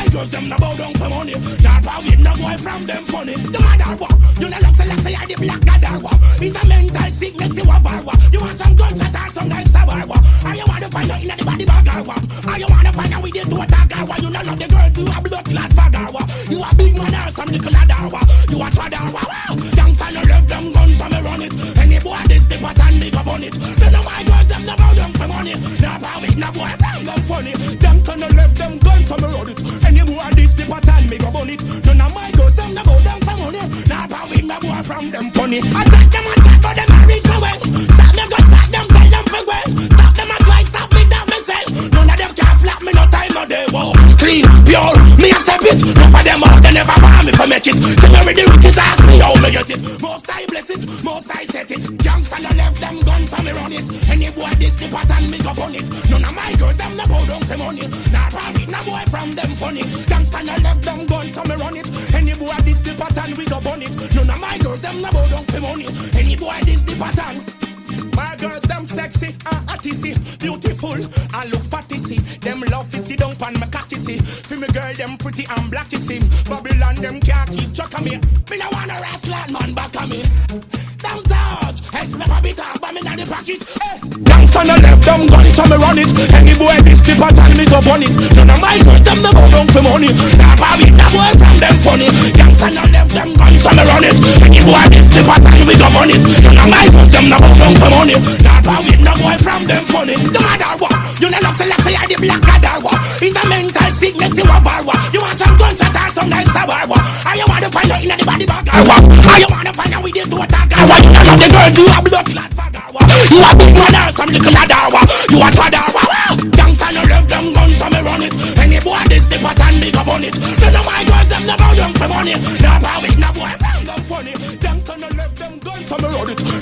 my girls, them no bow down for money. Nah, probably no boy from them funny. The mother wa, you no love say like say I the black god wa It's a mental sickness you have wa You want some guns that are some nice tower wa And you want to find out in the body bag wa And you want to find out with the total guy wa You no love the girls, you a blood clot fagger wa You a big man or some little ladder wa You a tradder wa wow. Gangsta no left them guns so me run it. Any boy this the pattern me go bun it. None of my girls them no bow down for money. Nah, probably no boy from them funny. Gangsta no left them guns so me run it from them funny. Attack them attack them clean, pure, me a step it. None of them out they never want me for make it. See me with the riches ask me how me get it. Most I bless it, most I set it. Gangsta no left them guns so me run it. Any boy this the pattern me go on it. None of my girls them no bow down for money. Nah profit no boy from them funny. Gangsta no left them guns so me run it. Any boy this the pattern we go on it. None of my girls them no bow down for money. Any boy this the pattern. my girls, them sexy ah, ah, and hotty see Beautiful and look fatty see Them love to see down pan my cocky see. For me girl, them pretty and blacky see. Babylon, them can't keep track of me. Me no wanna wrestling man back of me. Them touch, it's never be talk but me not the pocket. Hey. Gangsta no left them guns so me run it. Any boy this tip and me go bun it. None of my girls, them bow down for money. Nah, probably no boy from them funny. Gangsta no left them guns so me run it. Any boy this tip and we go bun it. None of my girls, them bow down for money Nah, probably no boy from them funny. No matter what, you know love like say I the black wa It's a mental sickness you have wa You want some guns that are some nice tower And you want to find out in the body bag wa And you want to find out with the total guy wa You know love the girls you have blood clot fagger wa You a big man or some little ladder wa You a twadder wa Gangsta no love them guns so me run it. Any boy this the pattern me go bun it. None of my girls them no bow down for money. Nah, probably no boy from them funny. Gangsta no left them guns so me run it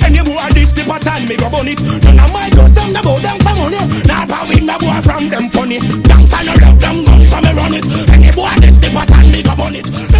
pattern me go bun it. None of my girls them no bow down for money. Nah, probably no boy from them funny. Gangsta no left them guns so me run it. Any boy this the pattern me go bun it